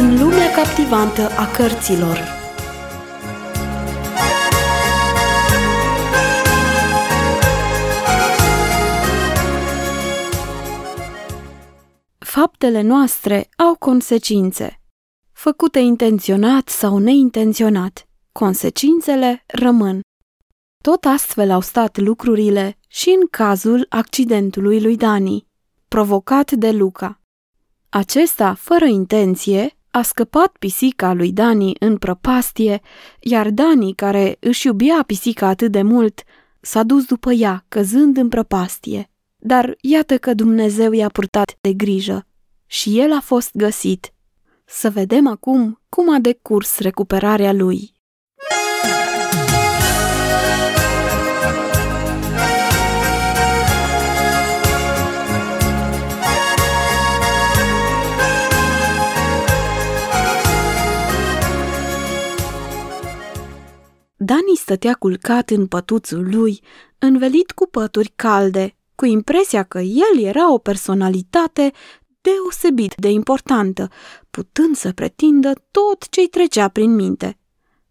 În lumea captivantă a cărților Faptele noastre au consecințe, făcute intenționat sau neintenționat. Consecințele rămân. Tot astfel au stat lucrurile și în cazul accidentului lui Dani, provocat de Luca. Acesta, fără intenție, a scăpat pisica lui Dani în prăpastie, iar Dani, care își iubea pisica atât de mult, s-a dus după ea, căzând în prăpastie. Dar iată că Dumnezeu i-a purtat de grijă și el a fost găsit. Să vedem acum cum a decurs recuperarea lui. Stătea culcat în pătuțul lui, învelit cu pături calde, cu impresia că el era o personalitate deosebit de importantă, putând să pretindă tot ce-i trecea prin minte.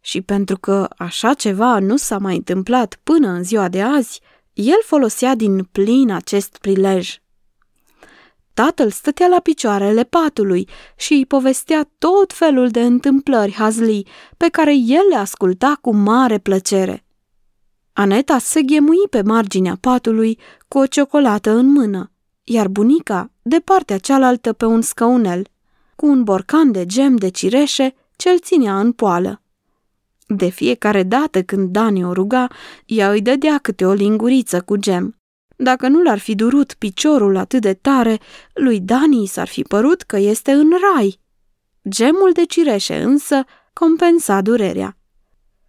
Și pentru că așa ceva nu s-a mai întâmplat până în ziua de azi, el folosea din plin acest prilej. Tatăl stătea la picioarele patului și îi povestea tot felul de întâmplări hazlii pe care el le asculta cu mare plăcere. Aneta se ghemui pe marginea patului cu o ciocolată în mână, iar bunica, de partea cealaltă pe un scăunel, cu un borcan de gem de cireșe ce-l ținea în poală. De fiecare dată când Dani o ruga, ea îi dădea câte o linguriță cu gem. Dacă nu l-ar fi durut piciorul atât de tare, lui Dani s-ar fi părut că este în rai. Gemul de cireșe însă compensa durerea.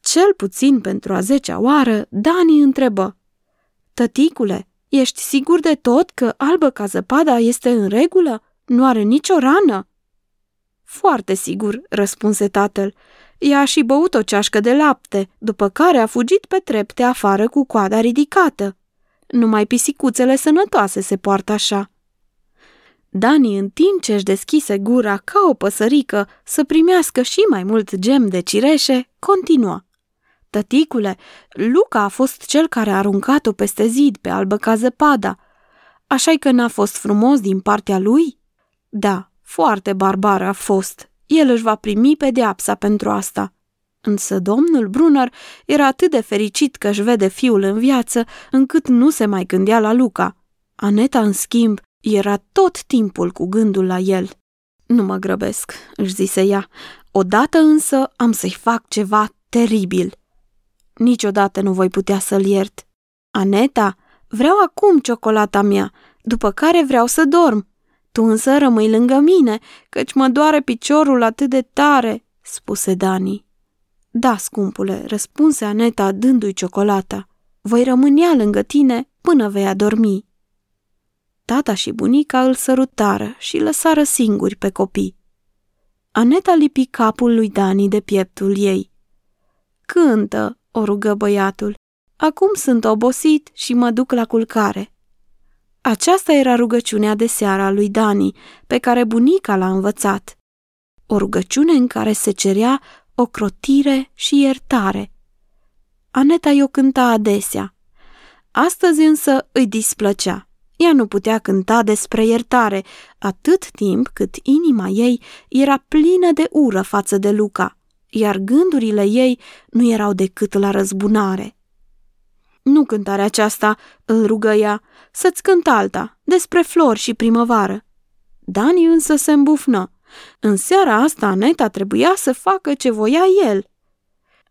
Cel puțin pentru a zecea oară, Dani întrebă. Tăticule, ești sigur de tot că albă ca zăpada este în regulă? Nu are nicio rană? Foarte sigur, răspunse tatăl. Ea a și băut o ceașcă de lapte, după care a fugit pe trepte afară cu coada ridicată. Numai pisicuțele sănătoase se poartă așa. Dani, în timp ce își deschise gura ca o păsărică să primească și mai mult gem de cireșe, continua. Tăticule, Luca a fost cel care a aruncat-o peste zid pe albă ca zăpada. așa că n-a fost frumos din partea lui? Da, foarte barbară a fost. El își va primi pedeapsa pentru asta. Însă domnul Brunner era atât de fericit că își vede fiul în viață, încât nu se mai gândea la Luca. Aneta, în schimb, era tot timpul cu gândul la el. Nu mă grăbesc, își zise ea. Odată însă am să-i fac ceva teribil. Niciodată nu voi putea să-l iert. Aneta, vreau acum ciocolata mea, după care vreau să dorm. Tu însă rămâi lângă mine, căci mă doare piciorul atât de tare, spuse Dani. Da, scumpule, răspunse Aneta dându-i ciocolata. Voi rămânea lângă tine până vei adormi. Tata și bunica îl sărutară și lăsară singuri pe copii. Aneta lipi capul lui Dani de pieptul ei. Cântă, o rugă băiatul. Acum sunt obosit și mă duc la culcare. Aceasta era rugăciunea de seară a lui Dani, pe care bunica l-a învățat. O rugăciune în care se cerea ocrotire și iertare. Aneta i-o cânta adesea. Astăzi însă îi displăcea. Ea nu putea cânta despre iertare, atât timp cât inima ei era plină de ură față de Luca, iar gândurile ei nu erau decât la răzbunare. Nu cântarea aceasta, îl rugă ea, să-ți cânt alta, despre flori și primăvară. Dani însă se îmbufnă. În seara asta Aneta trebuia să facă ce voia el.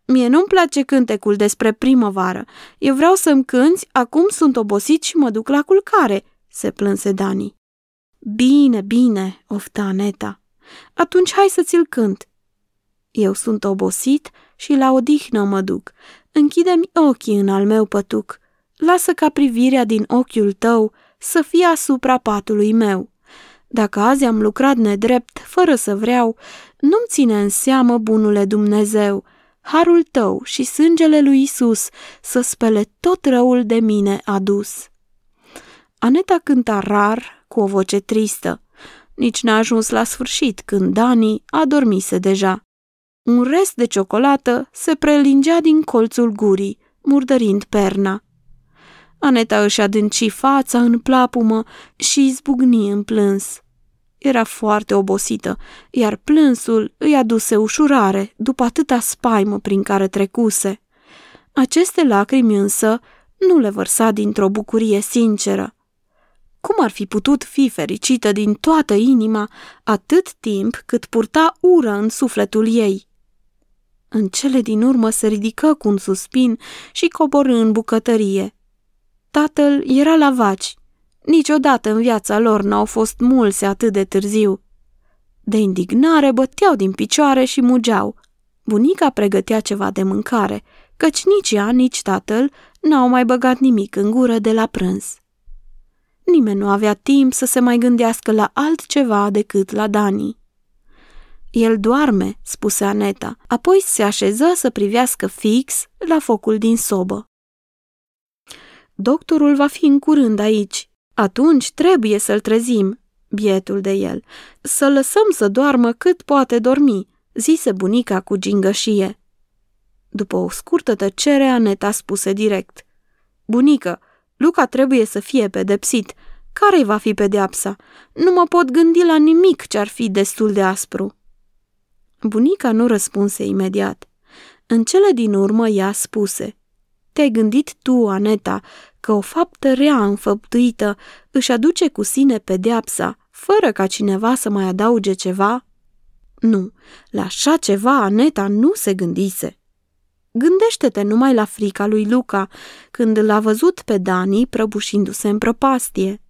Mie nu-mi place cântecul despre primăvară. Eu vreau să-mi cânți, acum sunt obosit și mă duc la culcare, se plânse Dani. Bine, bine, ofta Aneta. Atunci hai să ți-l cânt. Eu sunt obosit și la odihnă mă duc. Închide-mi ochii în al meu pătuc. Lasă ca privirea din ochiul tău să fie asupra patului meu. Dacă azi am lucrat nedrept, fără să vreau, nu-mi ține în seamă, bunule Dumnezeu, harul tău și sângele lui Isus să spele tot răul de mine adus. Aneta cânta rar, cu o voce tristă. Nici n-a ajuns la sfârșit când Dani adormise deja. Un rest de ciocolată se prelingea din colțul gurii, murdărind perna. Aneta își adânci fața în plapumă și izbucni în plâns. Era foarte obosită, iar plânsul îi aduse ușurare după atâta spaimă prin care trecuse. Aceste lacrimi însă nu le vărsa dintr-o bucurie sinceră. Cum ar fi putut fi fericită din toată inima atât timp cât purta ură în sufletul ei? În cele din urmă se ridică cu un suspin și coborâ în bucătărie. Tatăl era la vaci. Niciodată în viața lor n-au fost mulți atât de târziu. De indignare băteau din picioare și mugeau. Bunica pregătea ceva de mâncare, căci nici ea, nici tatăl n-au mai băgat nimic în gură de la prânz. Nimeni nu avea timp să se mai gândească la altceva decât la Dani. El doarme, spuse Aneta, apoi se așeză să privească fix la focul din sobă. Doctorul va fi în curând aici. Atunci trebuie să-l trezim, bietul de el. Să lăsăm să doarmă cât poate dormi, zise bunica cu gingășie. După o scurtă tăcere, Aneta spuse direct. Bunică, Luca trebuie să fie pedepsit. Care-i va fi pedeapsa? Nu mă pot gândi la nimic ce ar fi destul de aspru. Bunica nu răspunse imediat. În cele din urmă ea spuse. Te-ai gândit tu, Aneta, că o faptă rea înfăptuită își aduce cu sine pedeapsa, fără ca cineva să mai adauge ceva? Nu, la așa ceva Aneta nu se gândise. Gândește-te numai la frica lui Luca, când l-a văzut pe Dani prăbușindu-se în prăpastie.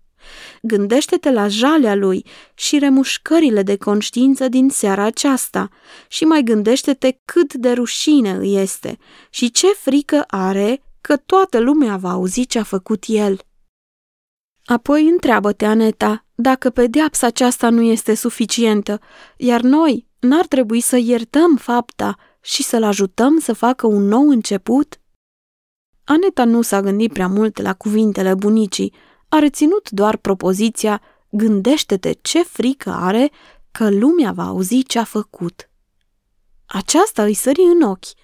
Gândește-te la jalea lui și remușcările de conștiință din seara aceasta și mai gândește-te cât de rușine îi este și ce frică are că toată lumea va auzi ce a făcut el. Apoi întreabă-te, Aneta, dacă pedeapsa aceasta nu este suficientă, iar noi n-ar trebui să iertăm fapta și să-l ajutăm să facă un nou început? Aneta nu s-a gândit prea mult la cuvintele bunicii, a reținut doar propoziția Gândește-te ce frică are că lumea va auzi ce a făcut. Aceasta îi sări în ochi.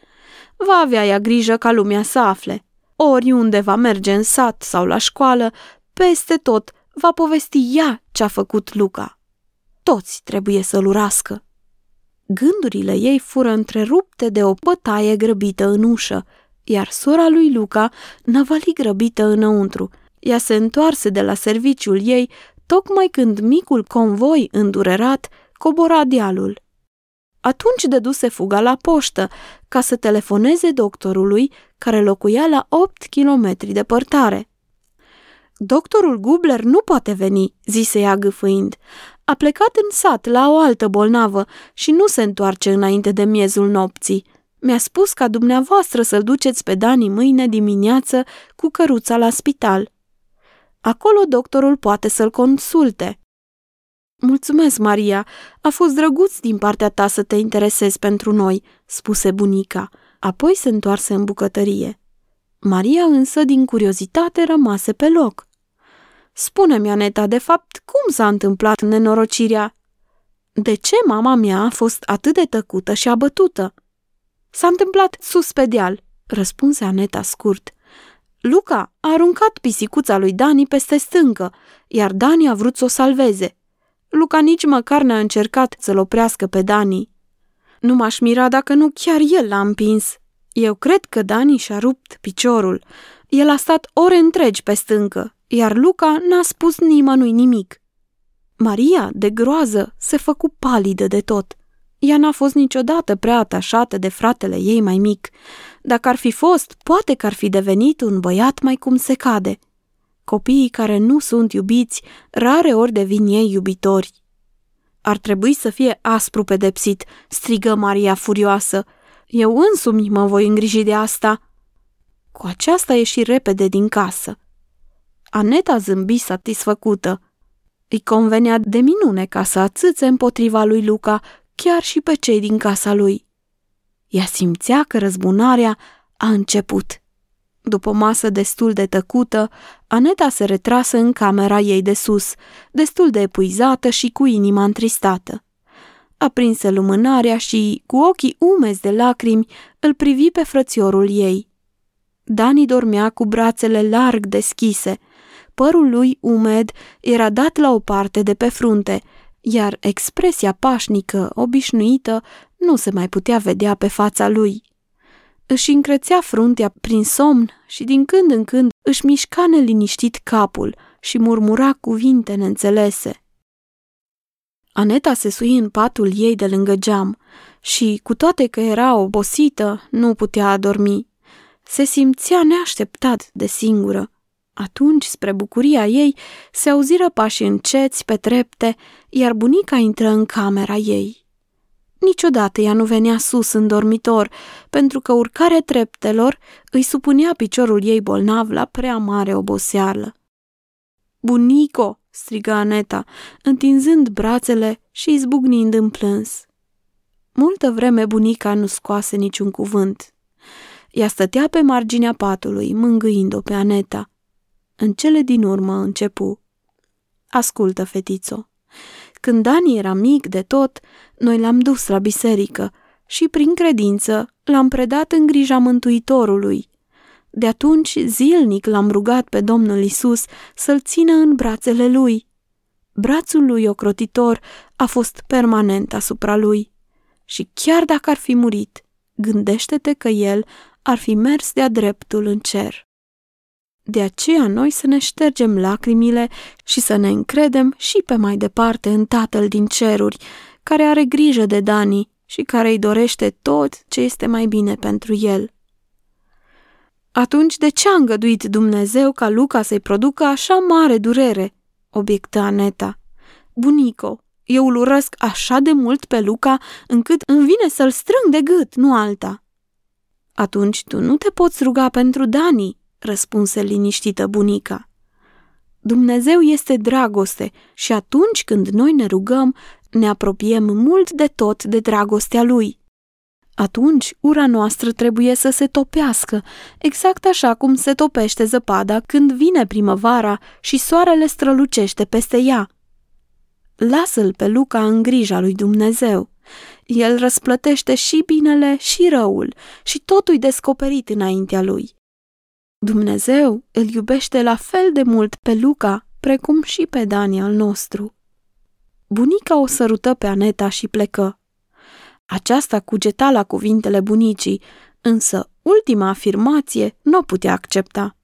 Va avea ea grijă ca lumea să afle. Oriunde va merge în sat sau la școală, peste tot va povesti ea ce a făcut Luca. Toți trebuie să-l urască. Gândurile ei fură întrerupte de o bătaie grăbită în ușă, iar sora lui Luca năvăli grăbită înăuntru. Ea se întoarse de la serviciul ei tocmai când micul convoi îndurerat cobora dealul. Atunci dăduse fuga la poștă ca să telefoneze doctorului care locuia la 8 kilometri departare. Doctorul Gubler nu poate veni, zise ea gâfâind. A plecat în sat la o altă bolnavă și nu se întoarce înainte de miezul nopții. Mi-a spus ca dumneavoastră să-l duceți pe Dani mâine dimineață cu căruța la spital. Acolo doctorul poate să-l consulte. Mulțumesc, Maria. A fost drăguț din partea ta să te interesezi pentru noi, spuse bunica. Apoi se întoarse în bucătărie. Maria însă, din curiozitate, rămase pe loc. Spune-mi, Aneta, de fapt, cum s-a întâmplat nenorocirea? De ce mama mea a fost atât de tăcută și abătută? S-a întâmplat sus pe deal, răspunse Aneta scurt. Luca a aruncat pisicuța lui Dani peste stâncă, iar Dani a vrut să o salveze. Luca nici măcar n-a încercat să-l oprească pe Dani. Nu m-aș mira dacă nu chiar el l-a împins. Eu cred că Dani și-a rupt piciorul. El a stat ore întregi pe stâncă, iar Luca n-a spus nimănui nimic. Maria, de groază, se făcu palidă de tot. Ea n-a fost niciodată prea atașată de fratele ei mai mic. Dacă ar fi fost, poate că ar fi devenit un băiat mai cum se cade. Copiii care nu sunt iubiți, rare ori devin ei iubitori. Ar trebui să fie aspru pedepsit, strigă Maria furioasă. Eu însumi mă voi îngriji de asta. Cu aceasta ieși repede din casă. Aneta zâmbi satisfăcută. Îi convenea de minune ca să atâțe împotriva lui Luca chiar și pe cei din casa lui. Ea simțea că răzbunarea a început. După o masă destul de tăcută, Aneta se retrasă în camera ei de sus, destul de epuizată și cu inima întristată. Aprinse lumânarea și, cu ochii umezi de lacrimi, îl privi pe frățiorul ei. Dani dormea cu brațele larg deschise. Părul lui umed era dat la o parte de pe frunte, iar expresia pașnică, obișnuită, nu se mai putea vedea pe fața lui. Își încrețea fruntea prin somn și din când în când își mișca neliniștit capul și murmura cuvinte neînțelese. Aneta se sui în patul ei de lângă geam și, cu toate că era obosită, nu putea adormi. Se simțea neașteptat de singură. Atunci, spre bucuria ei, se auziră pași înceți pe trepte, iar bunica intră în camera ei. Niciodată ea nu venea sus în dormitor, pentru că urcarea treptelor îi supunea piciorul ei bolnav la prea mare oboseală. Bunico!" striga Aneta, întinzând brațele și izbucnind în plâns. Multă vreme bunica nu scoase niciun cuvânt. Ea stătea pe marginea patului, mângâind-o pe Aneta. În cele din urmă începu. Ascultă, fetițo. Când Dani era mic de tot, noi l-am dus la biserică și, prin credință, l-am predat în grija Mântuitorului. De atunci, zilnic l-am rugat pe Domnul Isus să-l țină în brațele lui. Brațul lui ocrotitor a fost permanent asupra lui. Și chiar dacă ar fi murit, gândește-te că el ar fi mers de-a dreptul în cer. De aceea noi să ne ștergem lacrimile și să ne încredem și pe mai departe în Tatăl din ceruri, care are grijă de Dani și care îi dorește tot ce este mai bine pentru el. Atunci de ce a îngăduit Dumnezeu ca Luca să-i producă așa mare durere? obiecta Aneta. Bunico, eu îl urăsc așa de mult pe Luca încât îmi vine să-l strâng de gât, nu alta. Atunci tu nu te poți ruga pentru Dani, răspunse liniștită bunica. Dumnezeu este dragoste și atunci când noi ne rugăm, ne apropiem mult de tot de dragostea Lui. Atunci, ura noastră trebuie să se topească, exact așa cum se topește zăpada când vine primăvara și soarele strălucește peste ea. Lasă-l pe Luca în grija lui Dumnezeu. El răsplătește și binele și răul și totul descoperit înaintea lui. Dumnezeu îl iubește la fel de mult pe Luca, precum și pe Dani al nostru. Bunica o sărută pe Aneta și plecă. Aceasta cugeta la cuvintele bunicii, însă ultima afirmație nu o putea accepta.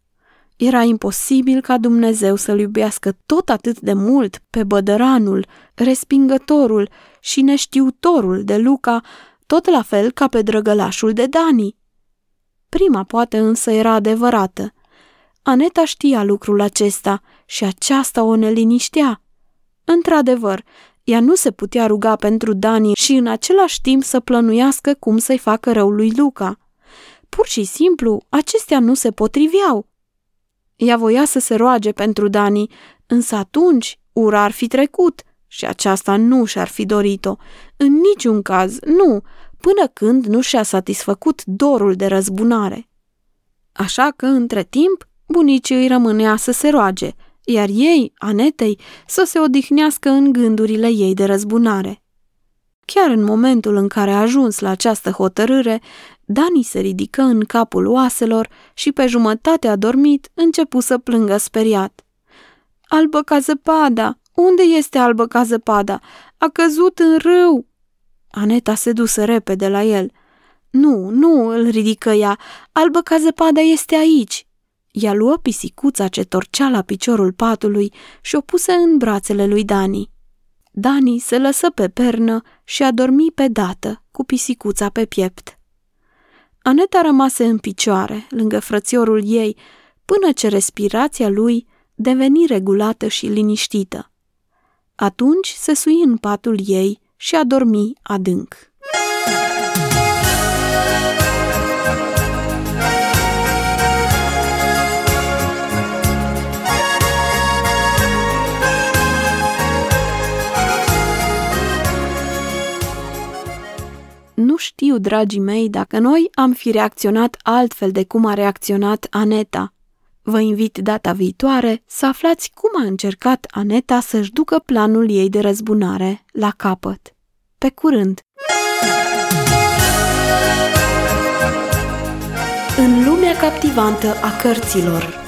Era imposibil ca Dumnezeu să-l iubească tot atât de mult pe bădăranul, respingătorul și neștiutorul de Luca, tot la fel ca pe drăgălașul de Dani. Prima poate însă era adevărată. Aneta știa lucrul acesta și aceasta o neliniștea. Într-adevăr, ea nu se putea ruga pentru Dani și în același timp să plănuiască cum să-i facă rău lui Luca. Pur și simplu, acestea nu se potriveau. Ea voia să se roage pentru Dani, însă atunci ura ar fi trecut și aceasta nu și-ar fi dorit-o. În niciun caz, nu, până când nu și-a satisfăcut dorul de răzbunare. Așa că, între timp, bunicii îi rămânea să se roage, iar ei, Anetei, să se odihnească în gândurile ei de răzbunare. Chiar în momentul în care a ajuns la această hotărâre, Dani se ridică în capul oaselor și pe jumătate a dormit începu să plângă speriat. Albă ca zăpada! Unde este albă ca zăpada? A căzut în râu! Aneta se dusă repede la el. Nu, nu, îl ridică ea, albă ca zăpada este aici. Ea luă pisicuța ce torcea la piciorul patului și o puse în brațele lui Dani. Dani se lăsă pe pernă și a dormit pe dată, cu pisicuța pe piept. Aneta rămase în picioare, lângă frățiorul ei, până ce respirația lui deveni regulată și liniștită. Atunci se sui în patul ei și a dormi adânc. Nu știu, dragii mei, dacă noi am fi reacționat altfel de cum a reacționat Aneta. Vă invit data viitoare să aflați cum a încercat Aneta să-și ducă planul ei de răzbunare la capăt. Pe curând! În lumea captivantă a cărților